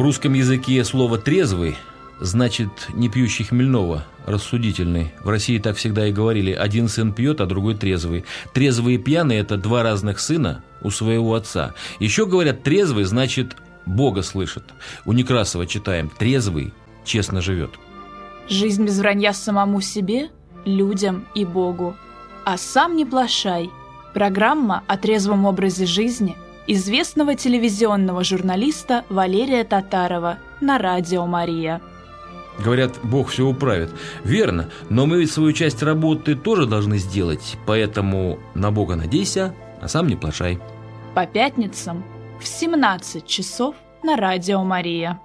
В русском языке слово «трезвый» значит не пьющий хмельного, рассудительный. В России так всегда и говорили. Один сын пьет, а другой трезвый. Трезвый и пьяный – это два разных сына у своего отца. Еще говорят, трезвый значит Бога слышит. У Некрасова читаем «трезвый честно живет». Жизнь без вранья самому себе, людям и Богу. А сам не плашай. Программа о трезвом образе жизни известного телевизионного журналиста Валерия Татарова на Радио Мария. Говорят, Бог все управит. Верно, но мы ведь свою часть работы тоже должны сделать, поэтому на Бога надейся, а сам не плашай. По пятницам в 17 часов на Радио Мария.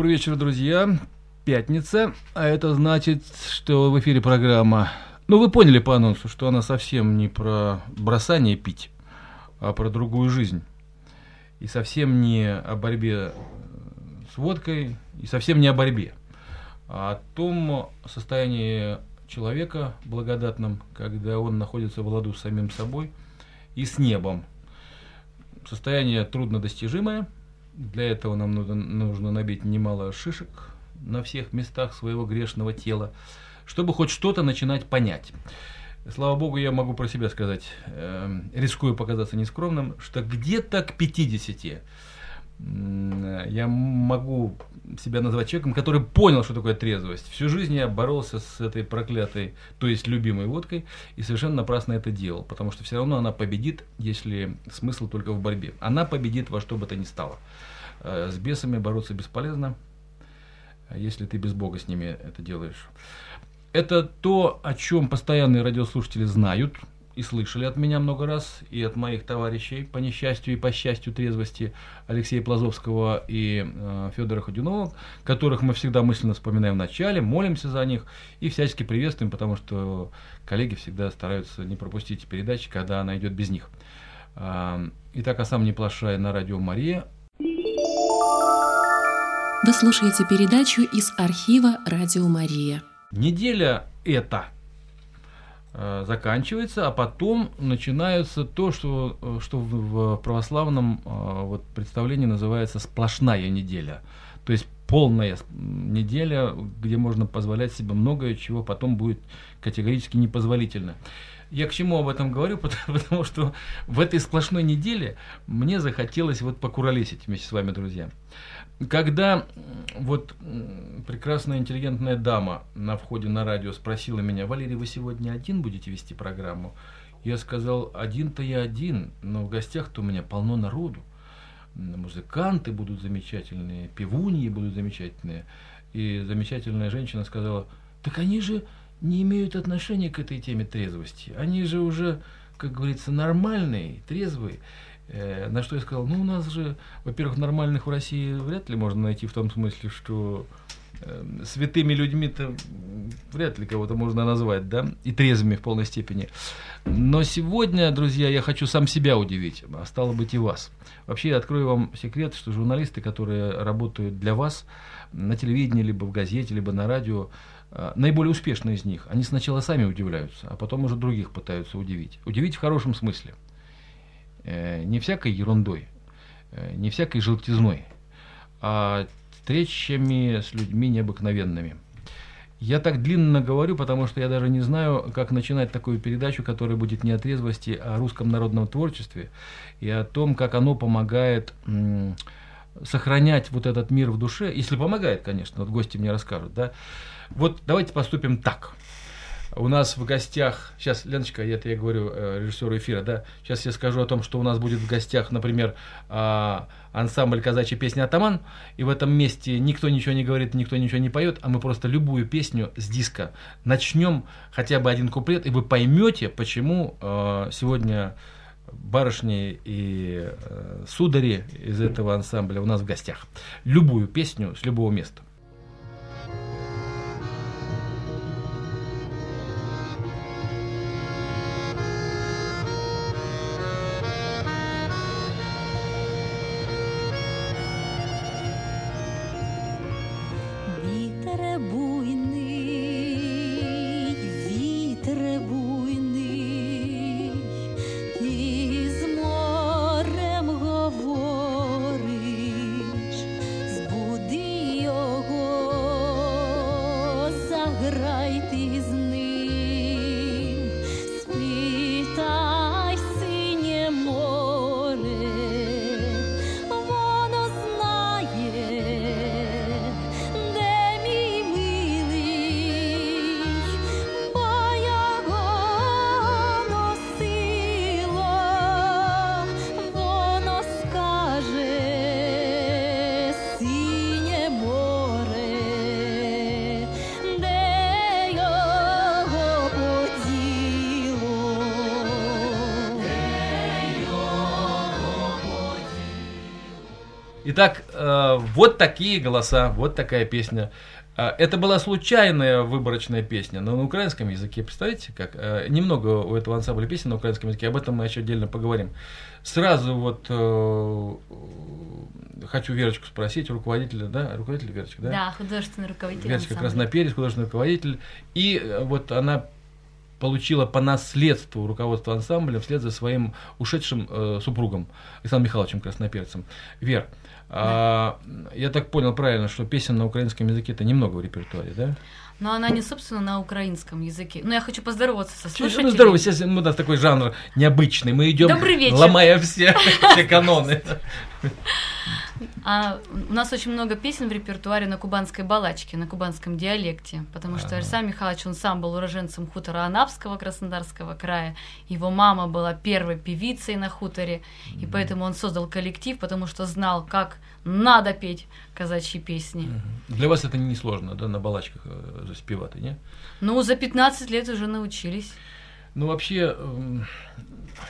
Добрый вечер, друзья. Пятница, а это значит, что в эфире программа... Ну, вы поняли по анонсу, что она совсем не про бросание пить, а про другую жизнь. И совсем не о борьбе с водкой, и совсем не о борьбе, а о том состоянии человека благодатном, когда он находится в ладу с самим собой и с небом. Состояние труднодостижимое – для этого нам нужно, нужно набить немало шишек на всех местах своего грешного тела, чтобы хоть что-то начинать понять. Слава Богу, я могу про себя сказать, э, рискую показаться нескромным, что где-то к 50 я могу себя назвать человеком, который понял, что такое трезвость. Всю жизнь я боролся с этой проклятой, то есть любимой водкой, и совершенно напрасно это делал, потому что все равно она победит, если смысл только в борьбе. Она победит во что бы то ни стало. Э, с бесами бороться бесполезно, если ты без Бога с ними это делаешь. Это то, о чем постоянные радиослушатели знают – и слышали от меня много раз, и от моих товарищей, по несчастью и по счастью трезвости, Алексея Плазовского и э, Федора Ходюнова, которых мы всегда мысленно вспоминаем в начале, молимся за них и всячески приветствуем, потому что коллеги всегда стараются не пропустить передачи, когда она идет без них. Э, итак, а сам не плашай на радио Мария. Вы слушаете передачу из архива Радио Мария. Неделя это – заканчивается, а потом начинается то, что, э, что в православном э, вот, представлении называется сплошная неделя. То есть полная неделя, где можно позволять себе многое, чего потом будет категорически непозволительно. Я к чему об этом говорю? Потому, потому что в этой сплошной неделе мне захотелось вот покуролесить вместе с вами, друзья. Когда вот прекрасная интеллигентная дама на входе на радио спросила меня, Валерий, вы сегодня один будете вести программу? Я сказал, один-то я один, но в гостях-то у меня полно народу. Музыканты будут замечательные, певуньи будут замечательные. И замечательная женщина сказала, так они же не имеют отношения к этой теме трезвости. Они же уже, как говорится, нормальные, трезвые. Э, на что я сказал, ну у нас же, во-первых, нормальных в России вряд ли можно найти в том смысле, что э, святыми людьми-то вряд ли кого-то можно назвать, да, и трезвыми в полной степени. Но сегодня, друзья, я хочу сам себя удивить, а стало быть и вас. Вообще, я открою вам секрет, что журналисты, которые работают для вас на телевидении, либо в газете, либо на радио, э, наиболее успешные из них, они сначала сами удивляются, а потом уже других пытаются удивить. Удивить в хорошем смысле – не всякой ерундой, э, не всякой желтизной, а встречами с людьми необыкновенными. Я так длинно говорю, потому что я даже не знаю, как начинать такую передачу, которая будет не о трезвости, а о русском народном творчестве и о том, как оно помогает сохранять вот этот мир в душе, если помогает, конечно, вот гости мне расскажут, да. Вот давайте поступим так. У нас в гостях, сейчас, Леночка, это я говорю э, режиссеру эфира, да, сейчас я скажу о том, что у нас будет в гостях, например, а, ансамбль казачьей песни «Атаман», и в этом месте никто ничего не говорит, никто ничего не поет, а мы просто любую песню с диска начнем хотя бы один куплет, и вы поймете, почему э, сегодня барышни и э, судари из этого ансамбля у нас в гостях. Любую песню с любого места. Итак, э, вот такие голоса, вот такая песня. Э, Это была случайная выборочная песня, но на украинском языке, представляете, как? Э, Немного у этого ансамбля песен на украинском языке, об этом мы еще отдельно поговорим. Сразу вот э, хочу Верочку спросить, руководителя, да, руководитель Верочка, да? Да, художественный руководитель Верочка ансамбля. Красноперец, художественный руководитель. И э, вот она получила по наследству руководство ансамбля вслед за своим ушедшим э, супругом Александром Михайловичем Красноперцем. Вер, а, я так понял правильно, что песен на украинском языке это немного в репертуаре, да? Но она не, собственно, на украинском языке. Но я хочу поздороваться со Чуть- слушателями. Ну, здорово, сейчас у нас такой жанр необычный. Мы идем, ломая все, все каноны. А у нас очень много песен в репертуаре на кубанской балачке, на кубанском диалекте, потому что. Александр Михайлович, он сам был уроженцем хутора Анапского Краснодарского края. Его мама была первой певицей на хуторе, и поэтому он создал коллектив, потому что знал, как надо петь казачьи песни. Для вас это не сложно, да, на балачках э, заспевать, не? Ну, за 15 лет уже научились. Ну, вообще, эм,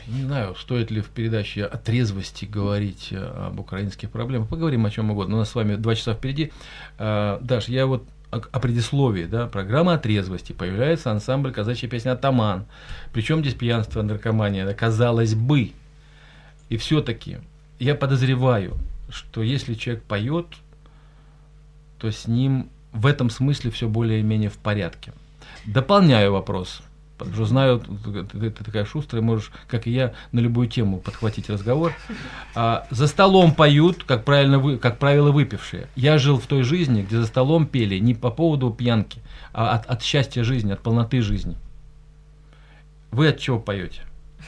не знаю, стоит ли в передаче о трезвости говорить э, об украинских проблемах. Поговорим о чем угодно. У нас с вами два часа впереди. Э, Даш, я вот о, предисловии, да, программа о трезвости. Появляется ансамбль казачья песня «Атаман». Причем здесь пьянство, наркомания, да, казалось бы. И все-таки я подозреваю, что если человек поет, то с ним в этом смысле все более-менее в порядке. Дополняю вопрос. Потому что знаю, ты, ты- такая шустрая, можешь, как и я, на любую тему подхватить разговор. А, за столом поют, как, правильно вы, как правило, выпившие. Я жил в той жизни, где за столом пели не по поводу пьянки, а от, от счастья жизни, от полноты жизни. Вы от чего поете?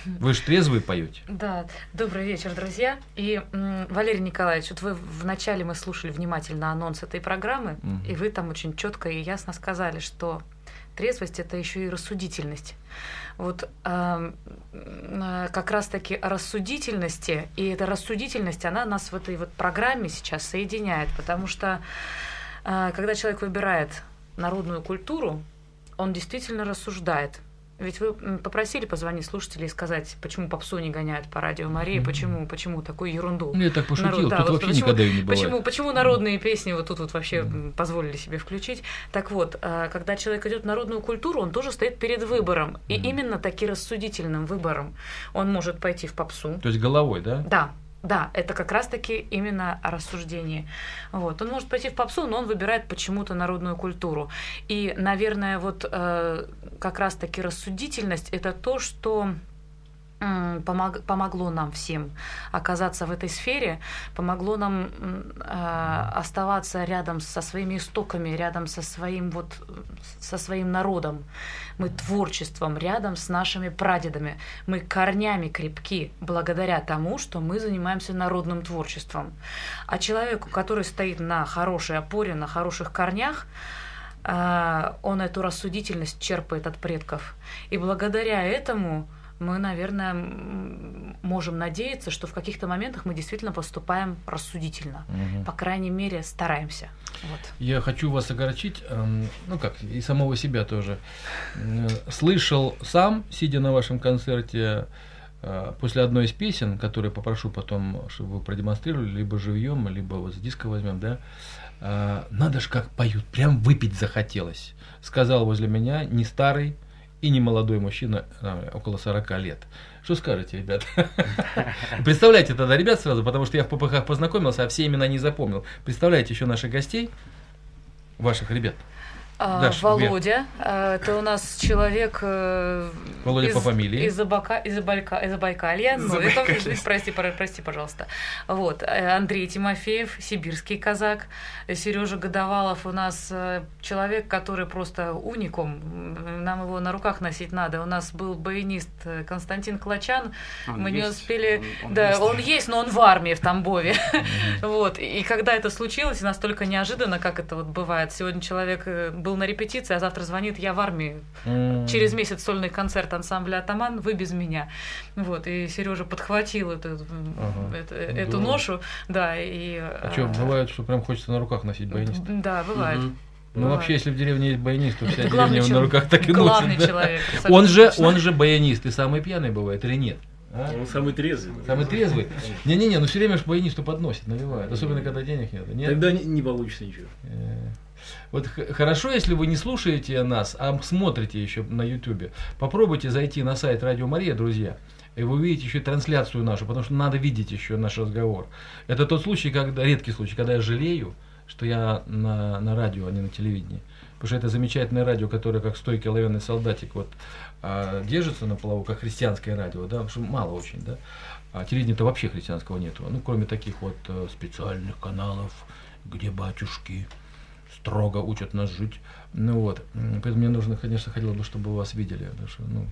Вы же трезвые поете. Да, добрый вечер, друзья. И, м, Валерий Николаевич, вот вы вначале мы слушали внимательно анонс этой программы, Мгм. и вы там очень четко и ясно сказали, что трезвость это еще и рассудительность. Вот эм, э, как раз-таки рассудительности, и эта рассудительность, она нас в этой вот программе сейчас соединяет, потому что э, когда человек выбирает народную культуру, он действительно рассуждает. Ведь вы попросили позвонить слушателей и сказать, почему попсу не гоняют по радио Марии, Мгм. почему, почему такую ерунду. Ну, я так пошутил, Народ- да, тут вот вообще почему- никогда и не бывает. Почему, почему народные песни вот тут вот вообще м, позволили себе включить? Так вот, э, когда человек идет в народную культуру, он тоже стоит перед выбором. И Мгм. именно таки рассудительным выбором. Он может пойти в попсу. То есть головой, да? Да, да, это как раз-таки именно о рассуждении. Вот. Он может пойти в попсу, но он выбирает почему-то народную культуру. И, наверное, вот э, как раз-таки рассудительность это то, что помог- помогло нам всем оказаться в этой сфере, помогло нам э, оставаться рядом со своими истоками, рядом со своим вот со своим народом. Мы творчеством рядом с нашими прадедами. Мы корнями крепки благодаря тому, что мы занимаемся народным творчеством. А человеку, который стоит на хорошей опоре, на хороших корнях, а, он эту рассудительность черпает от предков. И благодаря этому мы, наверное, можем надеяться, что в каких-то моментах мы действительно поступаем рассудительно. Мгм. По крайней мере, стараемся. Вот. Я хочу вас огорчить, эм, ну как, и самого себя тоже. Слышал сам, сидя на вашем концерте, э, после одной из песен, которые попрошу потом, чтобы вы продемонстрировали, либо живьем, либо вот с диска возьмем, да, э, надо ж как поют, прям выпить захотелось. Сказал возле меня не старый и не молодой мужчина, э, около 40 лет. Что скажете, ребят? Представляете тогда ребят сразу, потому что я в ППХ познакомился, а все имена не запомнил. Представляете еще наших гостей, ваших ребят. А, Даш, Володя, а, это у нас человек э, Володя из, по фамилии. из, Абака, из, Абалька, из Забайкалья. Ну, это- прости, прости, пожалуйста. Вот. э, Андрей Тимофеев, сибирский казак. Сережа Годовалов у нас э, человек, который просто уникум. М, Нам его на руках носить надо. У нас был баянист Константин Клачан. Он Мы не есть, успели... он- он да, есть. он есть, но он в армии в Тамбове. Вот. И когда это случилось, настолько неожиданно, как это вот бывает. Сегодня человек э, был на репетиции, а завтра звонит, я в армии. Через месяц сольный концерт ансамбля «Атаман», вы без меня. Вот. И Сережа подхватил эту, м, Ага. эту, эту ношу. Да, и... А что, бывает, что прям хочется на руках носить баяниста? Да, бывает. Мгм. Ну, бывает. вообще, если в деревне есть баянист, то вся главный деревня его на руках так и главный носит. да? человек. Он же, он же баянист и самый пьяный бывает или нет? А? Он самый трезвый. Самый трезвый? Не-не-не, ну все время же баянисту подносит, наливает. Особенно, когда денег нет. Нет? Тогда не, не получится ничего. Вот хорошо, если вы не слушаете нас, а смотрите еще на YouTube. Попробуйте зайти на сайт Радио Мария, друзья. И вы увидите еще трансляцию нашу, потому что надо видеть еще наш разговор. Это тот случай, когда, редкий случай, когда я жалею, что я на, на радио, а не на телевидении. Потому что это замечательное радио, которое как стойкий оловянный солдатик вот, а, держится на плаву, как христианское радио, да, потому что мало очень, да. А телевидения-то вообще христианского нету. Ну, кроме таких вот э, специальных каналов, где батюшки строго учат нас жить. Ну вот. Поэтому мне нужно, конечно, хотелось бы, чтобы вас видели. Потому что, ну,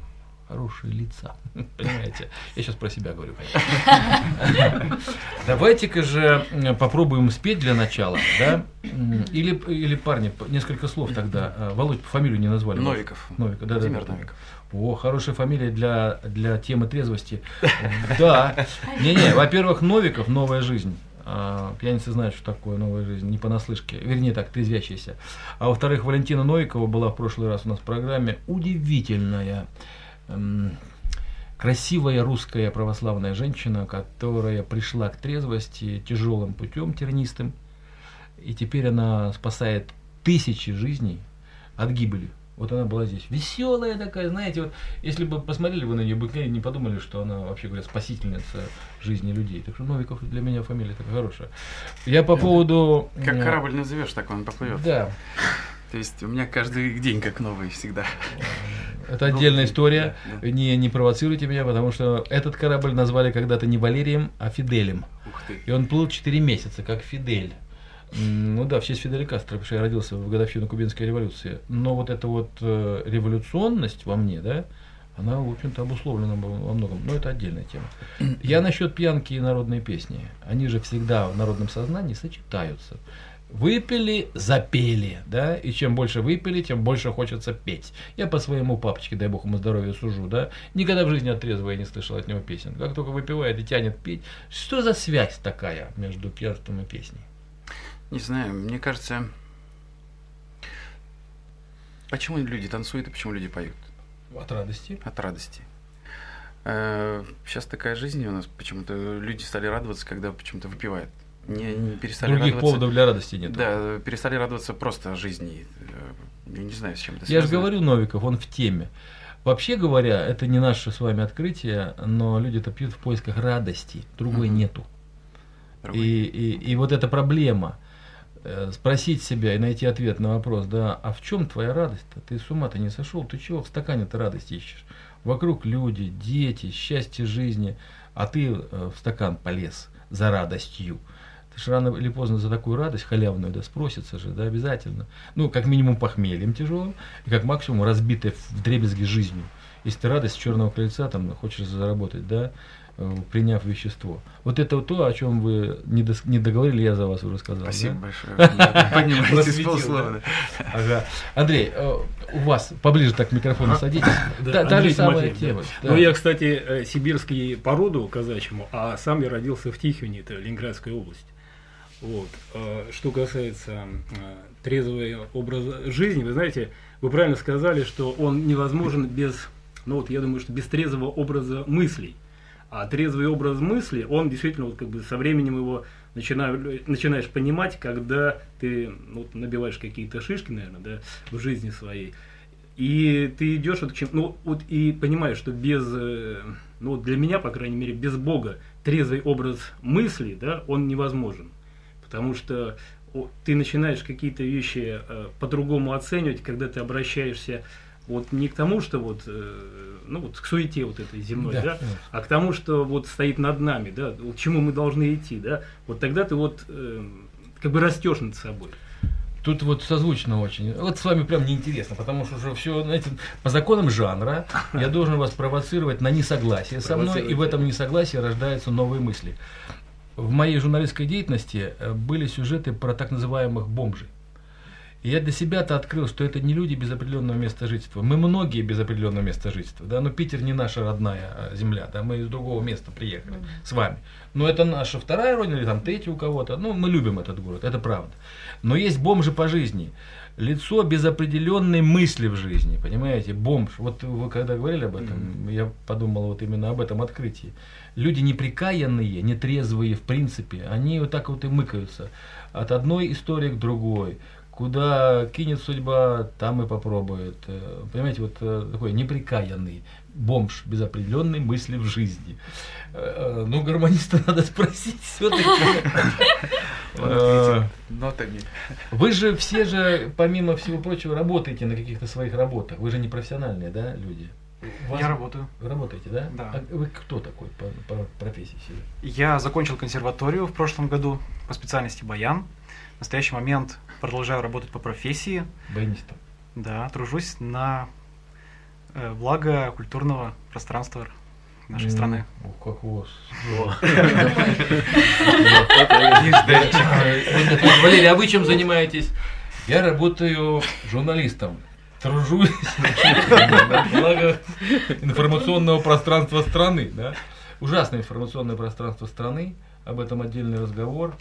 хорошие лица. Понимаете? Я сейчас про себя говорю, конечно. Давайте-ка же попробуем спеть для начала, да? Или, или парни, несколько слов тогда. А, Володь, фамилию не назвали. Новиков. Новиков, да, Владимир да. Новиков. О, хорошая фамилия для, для темы трезвости. Да. Не-не, во-первых, Новиков «Новая жизнь». А, Пьяницы знают, что такое новая жизнь, не понаслышке, вернее так, трезвящаяся. А во-вторых, Валентина Новикова была в прошлый раз у нас в программе удивительная, эм, красивая русская православная женщина, которая пришла к трезвости тяжелым путем тернистым, и теперь она спасает тысячи жизней от гибели. Вот она была здесь. Веселая такая, знаете, вот если бы посмотрели вы на нее, бы не подумали, что она вообще говоря спасительница жизни людей. Так что Новиков для меня фамилия такая хорошая. Я по поводу... Как э, корабль назовешь, так он поплывет. Да, То есть у меня каждый день как новый всегда. это отдельная история. да, да. Не, не провоцируйте меня, потому что этот корабль назвали когда-то не Валерием, а Фиделем. Ух ты. И он плыл 4 месяца, как Фидель. Ну да, в честь Фиделя Кастро, потому что я родился в годовщину Кубинской революции. Но вот эта вот э, революционность во мне, да, она, в общем-то, обусловлена во многом. Но это отдельная тема. Я насчет пьянки и народной песни. Они же всегда в народном сознании сочетаются. Выпили, запели, да, и чем больше выпили, тем больше хочется петь. Я по своему папочке, дай бог ему здоровья, сужу, да, никогда в жизни от трезвого я не слышал от него песен. Как только выпивает и тянет петь, что за связь такая между пьянством и песней? Не знаю, мне кажется, почему люди танцуют и почему люди поют? От радости. От радости. Э, Сейчас такая жизнь у нас, почему-то люди стали радоваться, когда почему-то выпивают. Не, не перестали Других радоваться. поводов для радости нет. Да, перестали радоваться просто жизни. Э, Я не знаю, с чем это Я же связано. говорю, Новиков, он в теме. Вообще говоря, это не наше с вами открытие, но люди-то пьют в поисках радости, другой Мгм. нету. Другой. И, и, и вот эта проблема, спросить себя и найти ответ на вопрос, да, а в чем твоя радость-то? Ты с ума-то не сошел? Ты чего в стакане-то радость ищешь? Вокруг люди, дети, счастье жизни, а ты э, в стакан полез за радостью. Ты же рано или поздно за такую радость халявную, да, спросится же, да, обязательно. Ну, как минимум похмельем тяжелым, и как максимум разбитой в дребезги жизнью. Если ты радость черного крыльца, там, хочешь заработать, да, э, приняв вещество. Вот это вот то, о чем вы не, договорили, я за вас уже сказал. Спасибо да? большое. Понимаете, полслова. Ага. Андрей, э, у вас поближе так к микрофону садитесь. Да, Та, же самая тема. Ну, я, кстати, э, сибирский по роду казачьему, а сам я родился в Тихвине, это Ленинградская область. Вот. Э, Что касается э, трезвого образа жизни, вы знаете, вы правильно сказали, что он невозможен без, ну вот я думаю, что без трезвого образа мыслей. А трезвый образ мысли, он действительно вот как бы со временем его начинаю- начинаешь понимать, когда ты ну, набиваешь какие-то шишки, наверное, да, в жизни своей. И ты идешь вот к чему, ну вот и понимаешь, что без, э, ну вот для меня, по крайней мере, без Бога трезвый образ мысли, да, он невозможен. Потому что ты начинаешь какие-то вещи э, по-другому оценивать, когда ты обращаешься вот не к тому, что вот, э, ну вот к суете вот этой земной, Да, да, да. а к тому, что вот стоит над нами, да, к чему мы должны идти, да, вот тогда ты вот э, как бы растешь над собой. Тут вот созвучно очень. Вот с вами прям неинтересно, потому что уже все, знаете, по законам жанра я должен вас провоцировать на несогласие со мной, и в этом несогласии рождаются новые мысли. В моей журналистской деятельности э, были сюжеты про так называемых бомжей. И я для себя-то открыл, что это не люди без определенного места жительства. Мы многие без определенного места жительства. Да? Но Питер не наша родная а, земля. Да? Мы из другого места приехали с вами. Но это наша вторая родина или там третья у кого-то. Ну, мы любим этот город, это правда. Но есть бомжи по жизни. Лицо без определенной мысли в жизни, понимаете, бомж. Вот вы когда говорили об этом, я подумал вот именно об этом открытии. Люди неприкаянные, нетрезвые в принципе, они вот так вот и мыкаются от одной истории к другой. Куда кинет судьба, там и попробует. Э, Понимаете, вот э, такой неприкаянный бомж без определенной мысли в жизни. Э, Ну, гармониста надо спросить все-таки. Нотами. Вы же все же, помимо всего прочего, работаете на каких-то своих работах. Вы же не профессиональные, да, люди? Вас- Я работаю. Вы работаете, да? Да. А вы кто такой по, по профессии себе? Я закончил консерваторию в прошлом году по специальности баян. В настоящий момент продолжаю работать по профессии. Баянистом. Да, тружусь на э, благо культурного пространства нашей страны. Ох, как у вас. Валерий, а вы чем занимаетесь? Я работаю журналистом. Тружусь на благо информационного пространства страны. Да? Ужасное информационное пространство страны. Об этом отдельный разговор.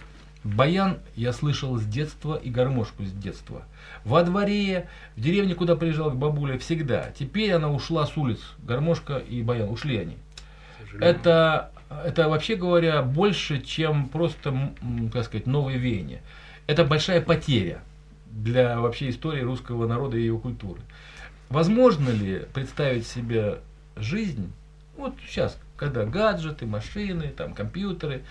Баян я слышал с детства и гармошку с детства. Во дворе, в деревне, куда приезжал к бабуле, всегда. Теперь она ушла с улиц. Гармошка и баян. Ушли они. Это, это вообще говоря, больше, чем просто, как сказать, новые веяния. Это большая потеря для вообще истории русского народа и его культуры. Возможно ли представить себе жизнь, вот сейчас, когда гаджеты, машины, там, компьютеры,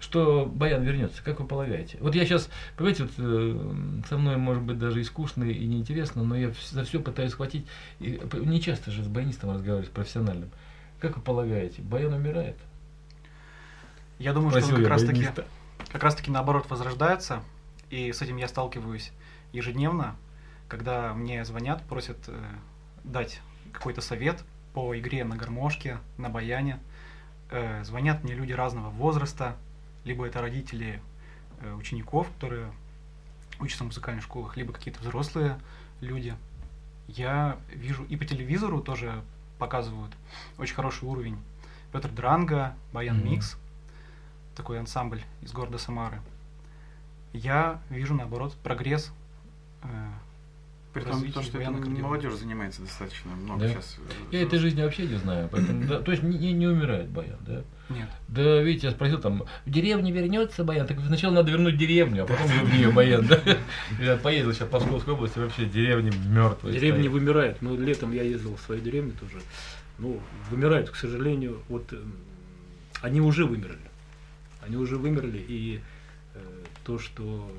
что Баян вернется, как вы полагаете? Вот я сейчас, понимаете, вот, э, со мной может быть даже и скучно, и неинтересно, но я за все пытаюсь схватить. И не часто же с баянистом разговаривать, с профессиональным. Как вы полагаете, Баян умирает? Я думаю, что Спросил он я как раз таки баяниста. как раз таки наоборот возрождается, и с этим я сталкиваюсь ежедневно, когда мне звонят, просят э, дать какой-то совет по игре на гармошке, на баяне. Э, звонят мне люди разного возраста, либо это родители э, учеников, которые учатся в музыкальных школах, либо какие-то взрослые люди. Я вижу и по телевизору тоже показывают очень хороший уровень. Петр Дранга, Баян. Микс, такой ансамбль из города Самары. Я вижу, наоборот, прогресс. Э, При том, то, что это молодежь занимается достаточно много Да. сейчас. э, Я этой жизни вообще не знаю, поэтому, да, то есть не, не умирает Баян, да? Нет. Да, видите, я спросил там, в деревне вернется Баян? Так сначала надо вернуть деревню, а потом в нее Баян, да? Я поездил сейчас по Московской области, вообще деревни мертвые. Деревни вымирают. Мы летом я ездил в свою деревню тоже. Ну, вымирают, к сожалению, вот эм, они уже вымерли. Они уже вымерли, и э, то, что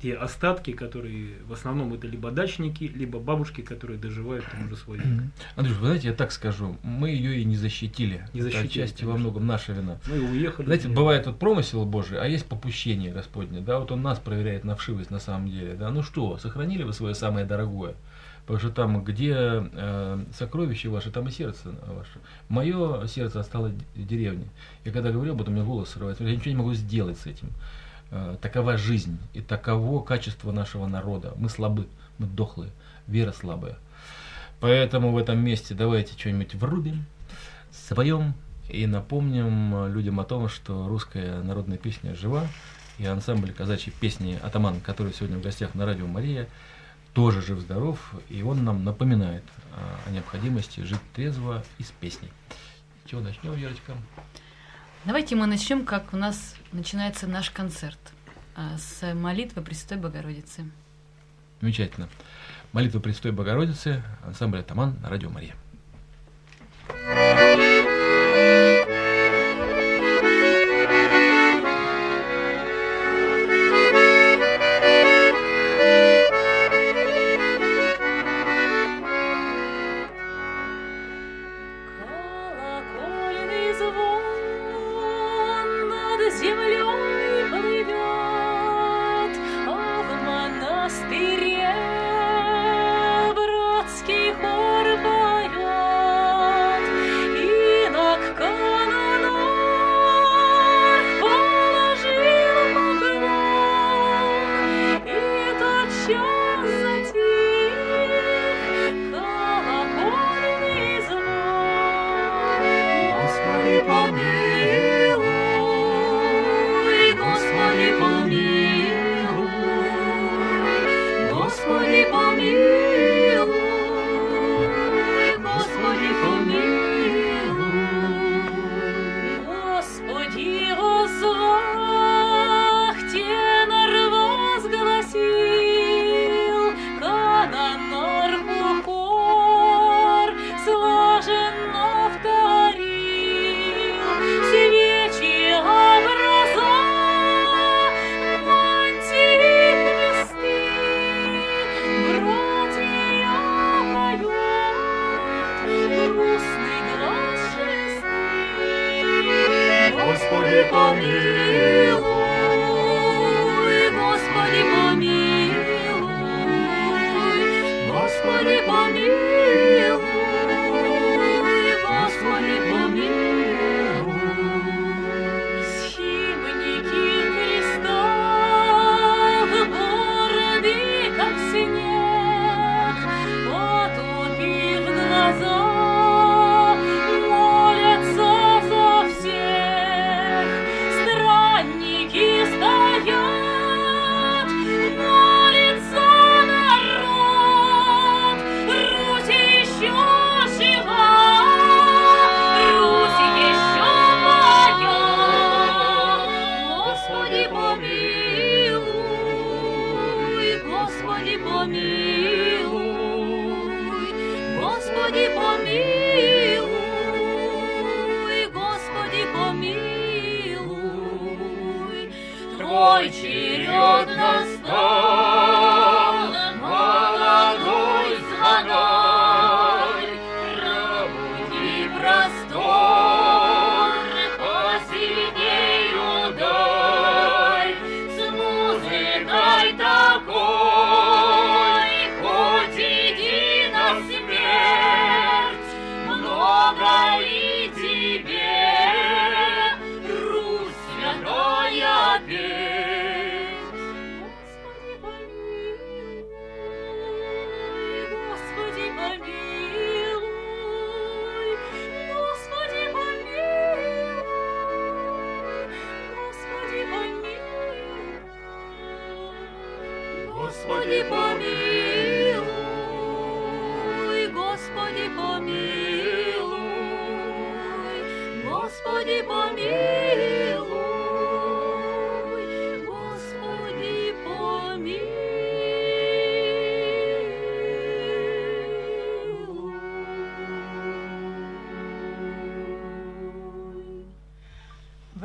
те остатки, которые в основном это либо дачники, либо бабушки, которые доживают там уже свой век. Андрюш, вы знаете, я так скажу, мы ее и не защитили. Не Это защитили, отчасти во конечно. многом наша вина. Ну и уехали. Знаете, бывает вот промысел Божий, а есть попущение Господне, да, вот Он нас проверяет на вшивость на самом деле, да, ну что, сохранили вы свое самое дорогое? Потому что там, где э, сокровище ваше, там и сердце ваше. Мое сердце осталось в деревне. И когда говорю об этом, у меня голос срывается. Я ничего не могу сделать с этим. Э, такова жизнь и таково качество нашего народа. Мы слабы, мы дохлые, вера слабая. Поэтому в этом месте давайте что-нибудь врубим, споем и напомним людям о том, что русская народная песня жива, и ансамбль казачьей песни «Атаман», который сегодня в гостях на радио «Мария», тоже жив-здоров, и он нам напоминает о необходимости жить трезво и с песней. Чего начнем, Верочка? Давайте мы начнем, как у нас начинается наш концерт, а, с молитвы Престой Богородицы. Замечательно. Молитва Престой Богородицы, ансамбль «Атаман» на радио «Мария».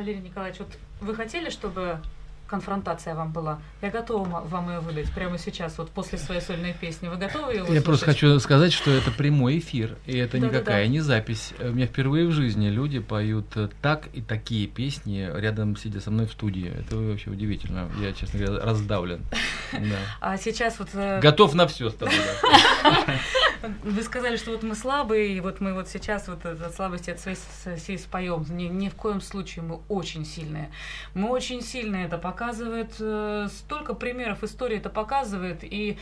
Валерий Николаевич, вот вы хотели, чтобы конфронтация вам была. Я готова вам ее выдать прямо сейчас, вот после своей сольной песни. Вы готовы ее Я просто хочу сказать, что это прямой эфир, и это Да-да-да. никакая не запись. Э, У меня впервые в жизни люди поют э, так и такие песни рядом сидя со мной в студии. Это вообще удивительно. Я, честно говоря, раздавлен. Да. А сейчас вот... э, Готов на все с тобой. Вы сказали, что вот мы слабые, и вот мы вот сейчас вот от слабости от своей с- всей споем. Ни, ни в коем случае мы очень сильные. Мы очень сильные. Это показывает э, столько примеров истории это показывает. И,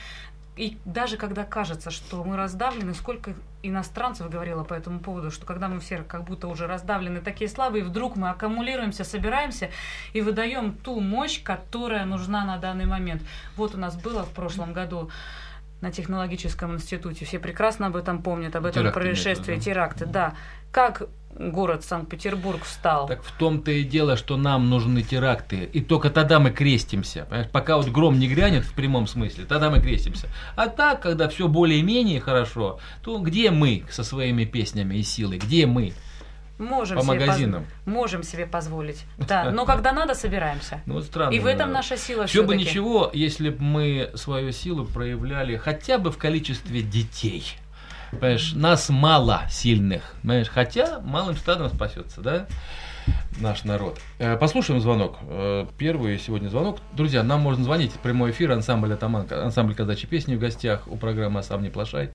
и даже когда кажется, что мы раздавлены, сколько иностранцев говорило по этому поводу, что когда мы все как будто уже раздавлены, такие слабые, вдруг мы аккумулируемся, собираемся и выдаем ту мощь, которая нужна на данный момент. Вот у нас было в прошлом году на технологическом институте. Все прекрасно об этом помнят, об этом Теракты происшествии, в виду, теракты, да. Как город Санкт-Петербург встал? Так в том-то и дело, что нам нужны теракты. И только тогда мы крестимся. Понимаешь? Пока вот гром не грянет в прямом смысле, тогда мы крестимся. А так, когда все более-менее хорошо, то где мы со своими песнями и силой? Где мы? Можем По себе поз- магазинам. Можем себе позволить. Да, но когда надо, собираемся. Ну, вот странно. И в этом наша сила Все бы ничего, если бы мы свою силу проявляли хотя бы в количестве детей. Понимаешь, нас мало сильных, понимаешь, хотя малым стадом спасется, да, наш народ. Э, Послушаем звонок. Э, Первый сегодня звонок. Друзья, нам можно звонить. Прямой эфир, ансамбль «Атаман», ансамбль казачьей песни в гостях у программы «А сам не плашай».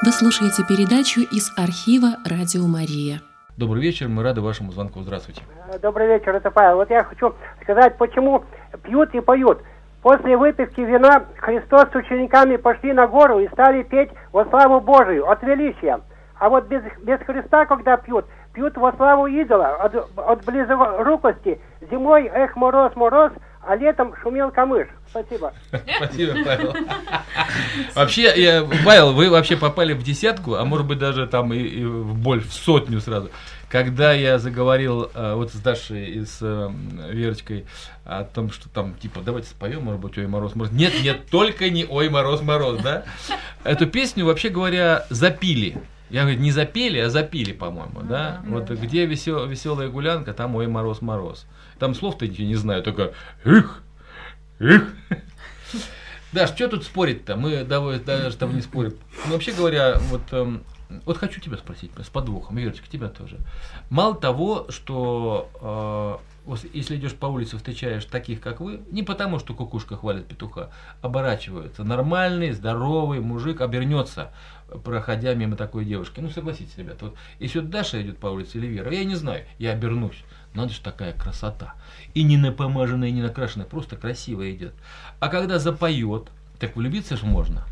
Вы слушаете передачу из архива «Радио Мария». Добрый вечер, мы рады вашему звонку. Здравствуйте. Добрый вечер, это Павел. Вот я хочу сказать, почему пьют и поют. После выпивки вина Христос с учениками пошли на гору и стали петь во славу Божию от величия. А вот без, без Христа, когда пьют, пьют во славу идола, от, от близорукости. Зимой, эх, мороз, мороз, а летом шумел камыш. Спасибо. Спасибо, Павел. Вообще, я, Павел, вы вообще попали в десятку, а может быть даже там и, в боль, в сотню сразу. Когда я заговорил э, вот с Дашей и с э, Верочкой о том, что там, типа, давайте споем, может быть, Ой, Мороз, Мороз. Нет, нет, только не Ой, Мороз, Мороз, да? Эту песню, вообще говоря, запили. Я говорю, не запели, а запили, по-моему, да? Вот где весел, веселая гулянка, там Ой, Мороз, Мороз. Там слов-то ничего не знаю, только их, их. Даш, что тут спорить-то? Мы даже там не спорим. Ну, вообще говоря, вот, эм, вот хочу тебя спросить с подвохом, Верочка, тебя тоже. Мало того, что э, вот если идешь по улице, встречаешь таких, как вы, не потому, что кукушка хвалит петуха, оборачиваются. Нормальный, здоровый мужик обернется, проходя мимо такой девушки. Ну, согласитесь, ребята, вот если вот Даша идет по улице или Вера, я не знаю, я обернусь. Надо же такая красота. И не напомаженная, и не накрашенная, просто красиво идет. А когда запоет, так влюбиться же можно.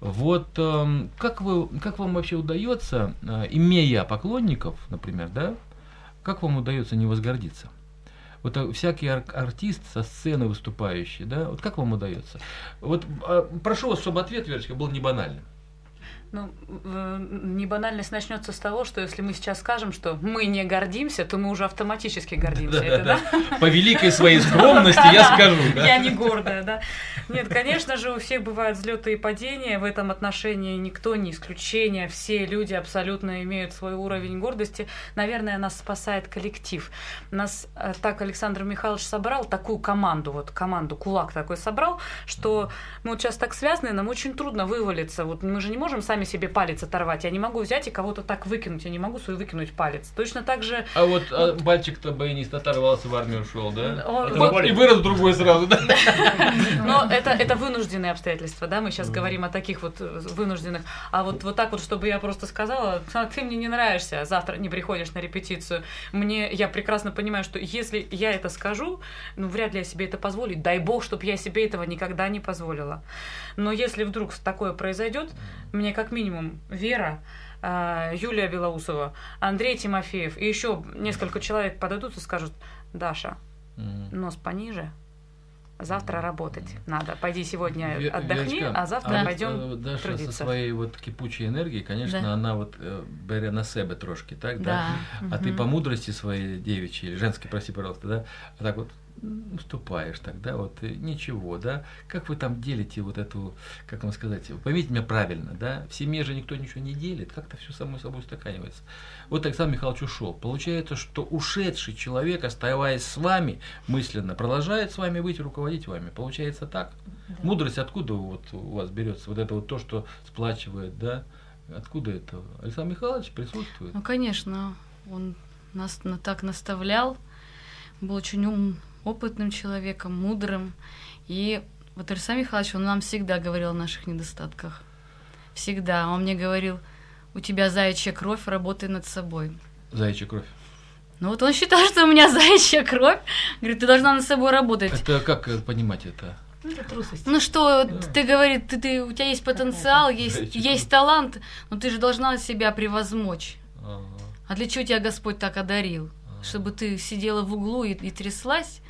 Вот эм, как, вы, как вам вообще удается, э, имея поклонников, например, да, как вам удается не возгордиться? Вот э, всякий ар- артист со сцены выступающий, да, вот как вам удается? Вот э, прошу вас, чтобы ответ, Верочка, был не банальным. Ну, небанальность начнется с того, что если мы сейчас скажем, что мы не гордимся, то мы уже автоматически гордимся. Это, да? По великой своей скромности я скажу, да. Я не гордая, да. Нет, конечно же, у всех бывают взлеты и падения. В этом отношении никто не исключение. Все люди абсолютно имеют свой уровень гордости. Наверное, нас спасает коллектив. Нас э, так Александр Михайлович собрал, такую команду, вот команду, кулак такой собрал, что мы вот сейчас так связаны, нам очень трудно вывалиться. Вот мы же не можем сами себе палец оторвать. Я не могу взять и кого-то так выкинуть. Я не могу свой выкинуть палец. Точно так же А вот а, мальчик-то баянист оторвался в армию ушел, да? Он- Вот вот- и вырос другой сразу, да? Но это, это вынужденные обстоятельства, да, мы сейчас говорим о таких вот э, вынужденных. А вот, вот так вот, чтобы я просто сказала, «А, ты мне не нравишься, завтра не приходишь на репетицию. Мне, я прекрасно понимаю, что если я это скажу, ну, вряд ли я себе это позволю. Дай бог, чтобы я себе этого никогда не позволила. Но если вдруг такое произойдет, мне как минимум Вера, а, Юлия Белоусова, Андрей Тимофеев и еще несколько человек подойдут и скажут, Даша, нос пониже, завтра работать надо. Пойди сегодня отдохни, Верочка, а завтра от, пойдем э, Даша со трудиться. своей вот кипучей энергией, конечно, Да. она вот э, бере на себе трошки, так, да? Да. А ты Мгм. по мудрости своей девичьей, или женской, прости, пожалуйста, да, а так вот уступаешь тогда, вот ничего, да, как вы там делите вот эту, как вам сказать, поймите меня правильно, да, в семье же никто ничего не делит, как-то все само собой устаканивается. Вот Александр Михайлович ушел. Получается, что ушедший человек, оставаясь с вами мысленно, продолжает с вами быть, руководить вами. Получается так? Да. Мудрость откуда вот у вас берется? Вот это вот то, что сплачивает, да? Откуда это? Александр Михайлович присутствует? Ну, конечно, он нас на- так наставлял, был очень ум, опытным человеком, мудрым. И вот Александр Михайлович, он нам всегда говорил о наших недостатках. Всегда. Он мне говорил, у тебя заячья кровь, работай над собой. Заячья кровь. Ну вот он считал, что у меня заячья кровь. Говорит, ты должна над собой работать. Это как э, понимать это? Ну, это трусость. Ну что, ты говорит, ты, ты, у тебя есть потенциал, есть, есть талант, но ты же должна себя превозмочь. Ага. А для чего тебя Господь так одарил? Чтобы ты сидела в углу и, и тряслась?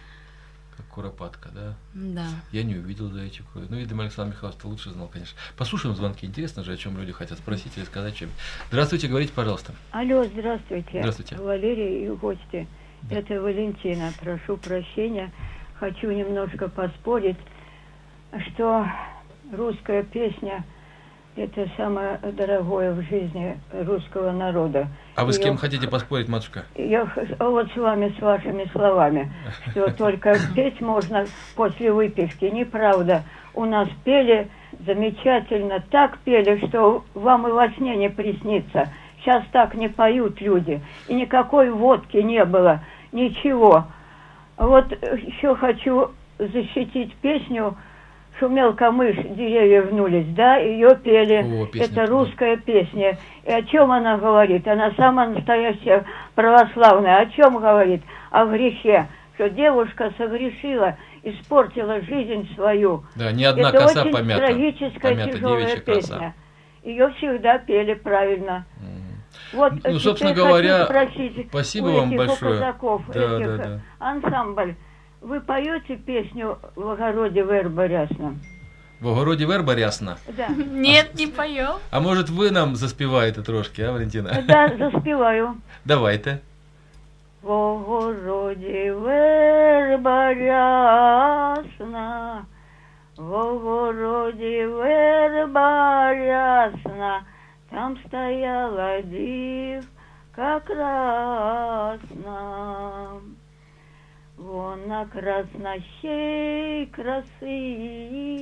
Как куропатка, да? Да. Я не увидел заячью кровь. Ну, видимо, Александр Михайлович ты лучше знал, конечно. Послушаем звонки. Интересно же, о чем люди хотят спросить или сказать чем. Здравствуйте, говорите, пожалуйста. Алло, здравствуйте. Здравствуйте. Валерий и гости. Это Валентина. Прошу прощения. Хочу немножко поспорить, что русская песня – это самое дорогое в жизни русского народа. А вы с кем хотите поспорить, матушка? Я вот с вами, с вашими словами, что только петь можно после выпивки. Неправда. У нас пели замечательно, так пели, что вам и во сне не приснится. Сейчас так не поют люди. И никакой водки не было, ничего. Вот еще хочу защитить песню «Шумел камыш, деревья внулись», да, ее пели. О, песня Это русская песня. И о чем она говорит? Она самая настоящая православная. О чем говорит? О грехе. Что девушка согрешила, испортила жизнь свою. Да, ни одна Это коса очень помята. трагическая, Помята тяжелая песня. коса. Ее всегда пели правильно. Вот, Ну, теперь собственно говоря, спросить спасибо вам этих, большое. Казаков, Да, этих, да, да. ансамбль. Вы поете песню «В огороде верба рясна»? В огороді верба рясна. Да. Нет, не поем. А может ви нам заспіваєте трошки, а, Валентина? Да, заспіваю. Давайте. В огороді верба рясна, в огороді верба рясна, там стояла дівка красна. Вона красна ще й красива,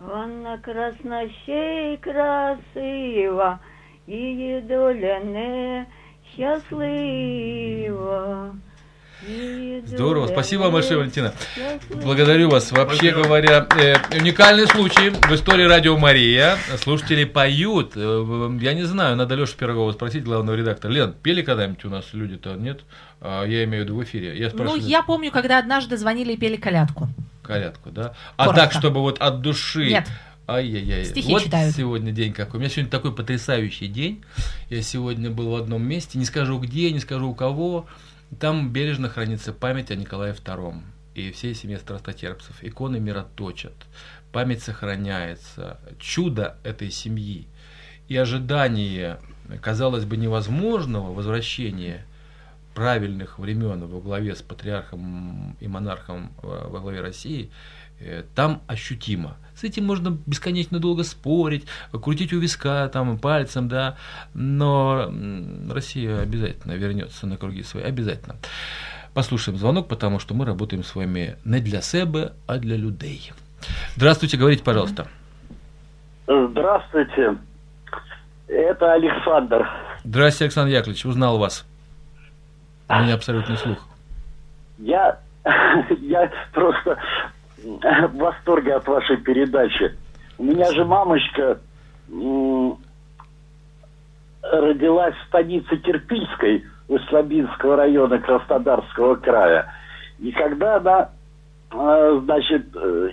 вона красна ще й красива, її доля не щаслива. Здорово, спасибо вам большое, Валентина. Благодарю вас. Вообще говоря, э, уникальный случай в истории Радио Мария. Слушатели поют. Э, Я не знаю, надо Лешу Пирогова спросить, главного редактора. Лен, пели когда-нибудь у нас люди-то? Нет? А, Я имею в виду в эфире. Я Ну, я помню, когда однажды звонили и пели колядку. Колядку, да? А Коротко. так, чтобы вот от души. Нет. Ай-яй-яй. Стихи вот читают. сегодня день какой. У меня сегодня такой потрясающий день. Я сегодня был в одном месте, не скажу где, не скажу у кого. Там бережно хранится память о Николае II и всей семье страстотерпцев. Иконы мироточат, память сохраняется. Чудо этой семьи и ожидание, казалось бы, невозможного возвращения правильных времен во главе с патриархом и монархом э, во главе России, там ощутимо. С этим можно бесконечно долго спорить, крутить у виска там пальцем, да, но Россия обязательно вернется на круги свои, обязательно. Послушаем звонок, потому что мы работаем с вами не для себе, а для людей. Здравствуйте, говорите, пожалуйста. Здравствуйте. Это Александр. Здравствуйте, Александр Яковлевич, узнал вас. У меня абсолютный слух. Я, я просто в восторге от вашей передачи. У меня же мамочка родилась в станице Кирпильской Услабинского района Краснодарского края. И когда она, э, значит, э,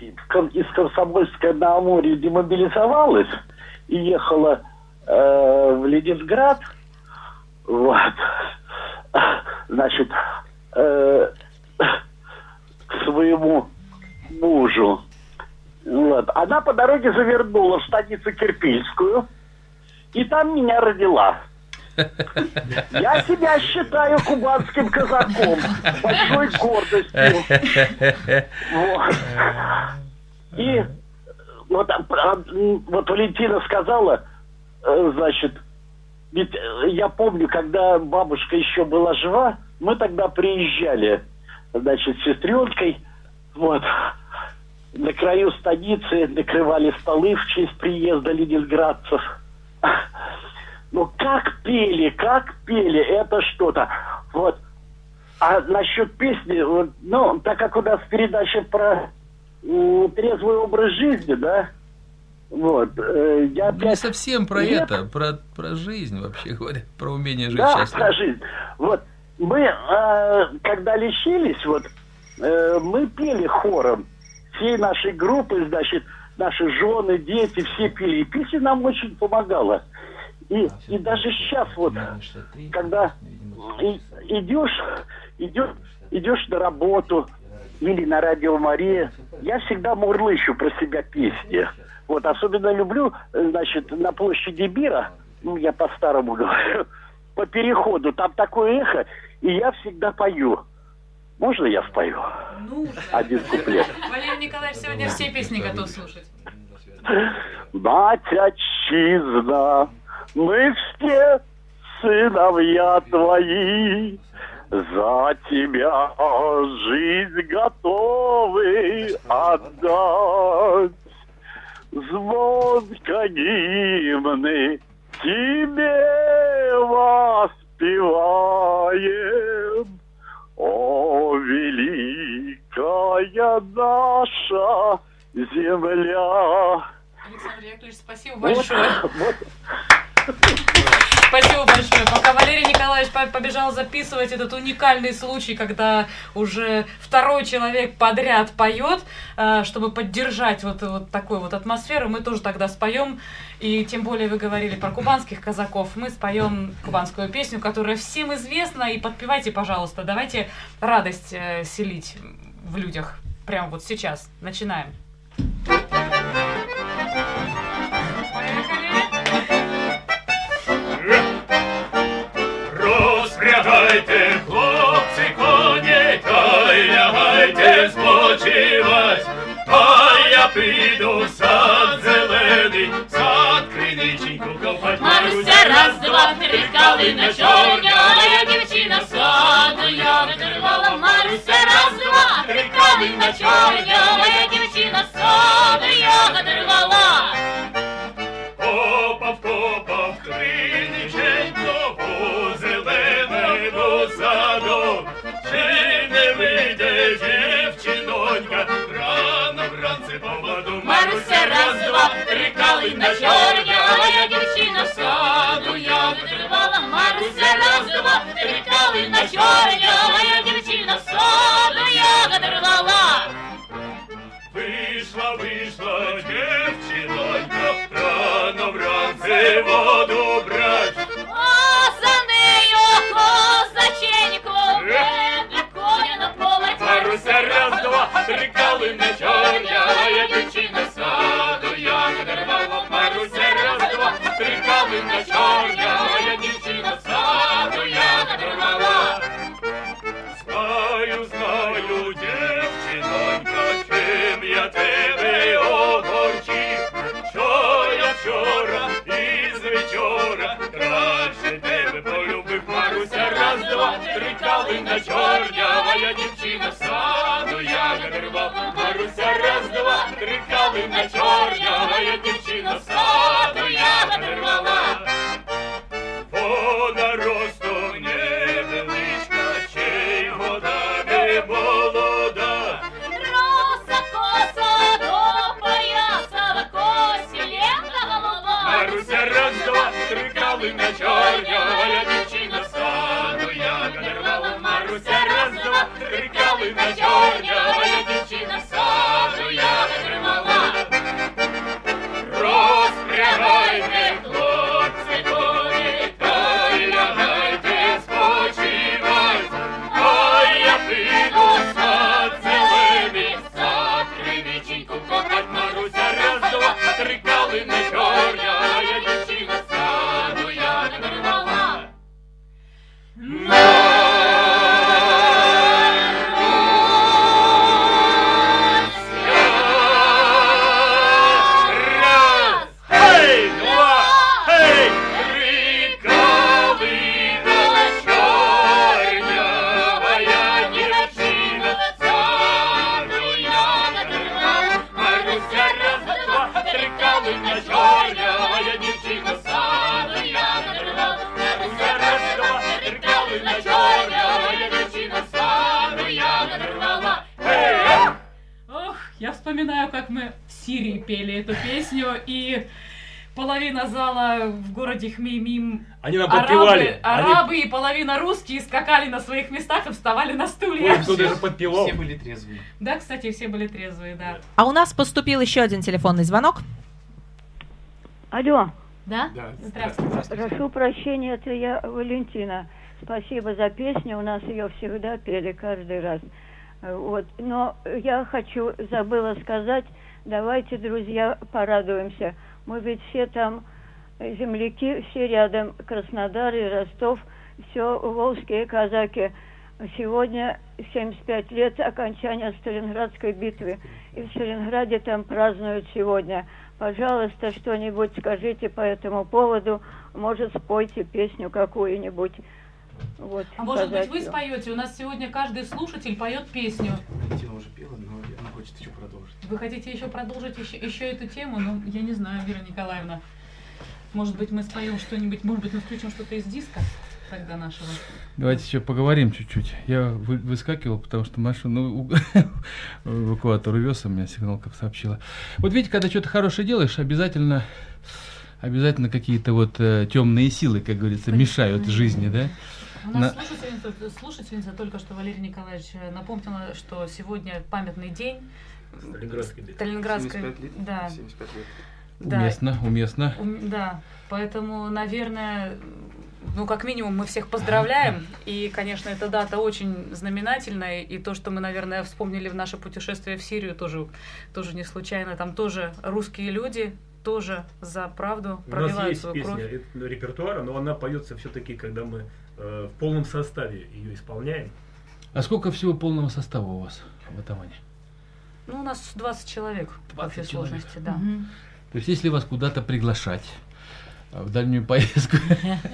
из Комсомольска на Амуре демобилизовалась и ехала э, в Ленинград, вот, значит, э, к своему мужу. Вот. Она по дороге завернула в станицу Кирпильскую, и там меня родила. Я себя считаю кубанским казаком. с Большой гордостью. Вот. И вот, вот Валентина сказала, э, значит, ведь э, я помню, когда бабушка еще была жива, мы тогда приезжали, значит, с сестренкой, вот, на краю станицы накрывали столы в честь приезда ленинградцев. Ну, как пели, как пели, это что-то. Вот. А насчет песни, ну, так как у нас передача про трезвый образ жизни, да, вот, э, я Не опять... совсем про Нет. это, про, про жизнь вообще говоря, про умение жить Да, счастливо. про жизнь. Вот, мы, э, когда лечились, вот, э, мы пели хором. Всей нашей группы, значит, наши жены, дети, все пели. И песня нам очень помогала. И, и даже сейчас вот, когда и- идешь, идешь, идешь на работу или на радио Мария, я всегда мурлыщу про себя песни. Вот, особенно люблю, значит, на площади Бира, ну, я по-старому говорю, по переходу, там такое эхо, и я всегда пою. Можно я спою? Один куплет. Валерий Николаевич сегодня все песни готов слушать. Мать отчизна, мы все сыновья твои, за тебя жизнь готовы отдать. Звонко гимны тебе воспеваем, о, великая наша земля. Александр Яковлевич, спасибо Вот, большое. вот. Спасибо большое. Пока Валерий Николаевич по- побежал записывать этот уникальный случай, когда уже второй человек подряд поет, э, чтобы поддержать вот, вот такую вот атмосферу, мы тоже тогда споем. И тем более вы говорили про кубанских казаков. Мы споем кубанскую песню, которая всем известна. И подпевайте, пожалуйста. Давайте радость э, селить в людях. Прямо вот сейчас. Начинаем. Розпрягайте, хлопці, коні, та й лягайте спочивать, а я піду в сад зелений, сад криниченьку копать. Маруся, раз, два, три, калина чорня, я дівчина саду, я витривала. Маруся, раз, два, три, калина чорня, я дівчина саду, я витривала. Копав, копав, криниченько, скакали на своих местах и вставали на стулья. Ой, кто даже подпевал. Все были трезвые. Да, кстати, все были трезвые, да. А у нас поступил еще один телефонный звонок. Алло, Да? Да, Здравствуйте. прошу прощения, это я Валентина. Спасибо за песню, у нас ее всегда пели каждый раз. Э, Вот. Но я хочу, забыла сказать, давайте, друзья, порадуемся. Мы ведь все там э, земляки, все рядом, Краснодар и Ростов, все волжские казаки. Сегодня 75 лет окончания Сталинградской битвы. И в Сталинграде там празднуют сегодня. Пожалуйста, что-нибудь скажите по этому поводу. Может, спойте песню какую-нибудь. Вот, А может быть, вы споете? У нас сегодня каждый слушатель поет песню. Валентина уже пела, но она хочет еще продолжить. Вы хотите еще продолжить еще, еще эту тему? Ну, я не знаю, Вера Николаевна. Может быть, мы споем что-нибудь, может быть, мы включим что-то из диска тогда нашего. Давайте еще поговорим чуть-чуть. Я вы- выскакивал, потому что машину у- эвакуатор увез, а меня сигналка сообщила. Вот видите, когда что-то хорошее делаешь, обязательно, обязательно какие-то вот темные силы, как говорится, мешают жизни, да? У нас На- слушательница, слушательница только что Валерий Николаевич э, напомнила, что сегодня памятный день Сталинградской битвы. Сталинградской. 75 лет. Да, 75 лет. да. Уместно, уместно. Ум- Да, поэтому, наверное, ну, как минимум, мы всех поздравляем. И, конечно, эта дата очень знаменательная. И то, что мы, наверное, вспомнили в наше путешествие в Сирию, тоже, тоже не случайно. Там тоже русские люди, тоже за правду У нас проливают есть свою песня кровь. ре- репертуара, но она поется все-таки, когда мы э, в полном составе ее исполняем. А сколько всего полного состава у вас в Атамане? Ну, у нас 20 человек в 20 общей человек. сложности, да. Мгм. То есть, если вас куда-то приглашать в дальнюю поездку,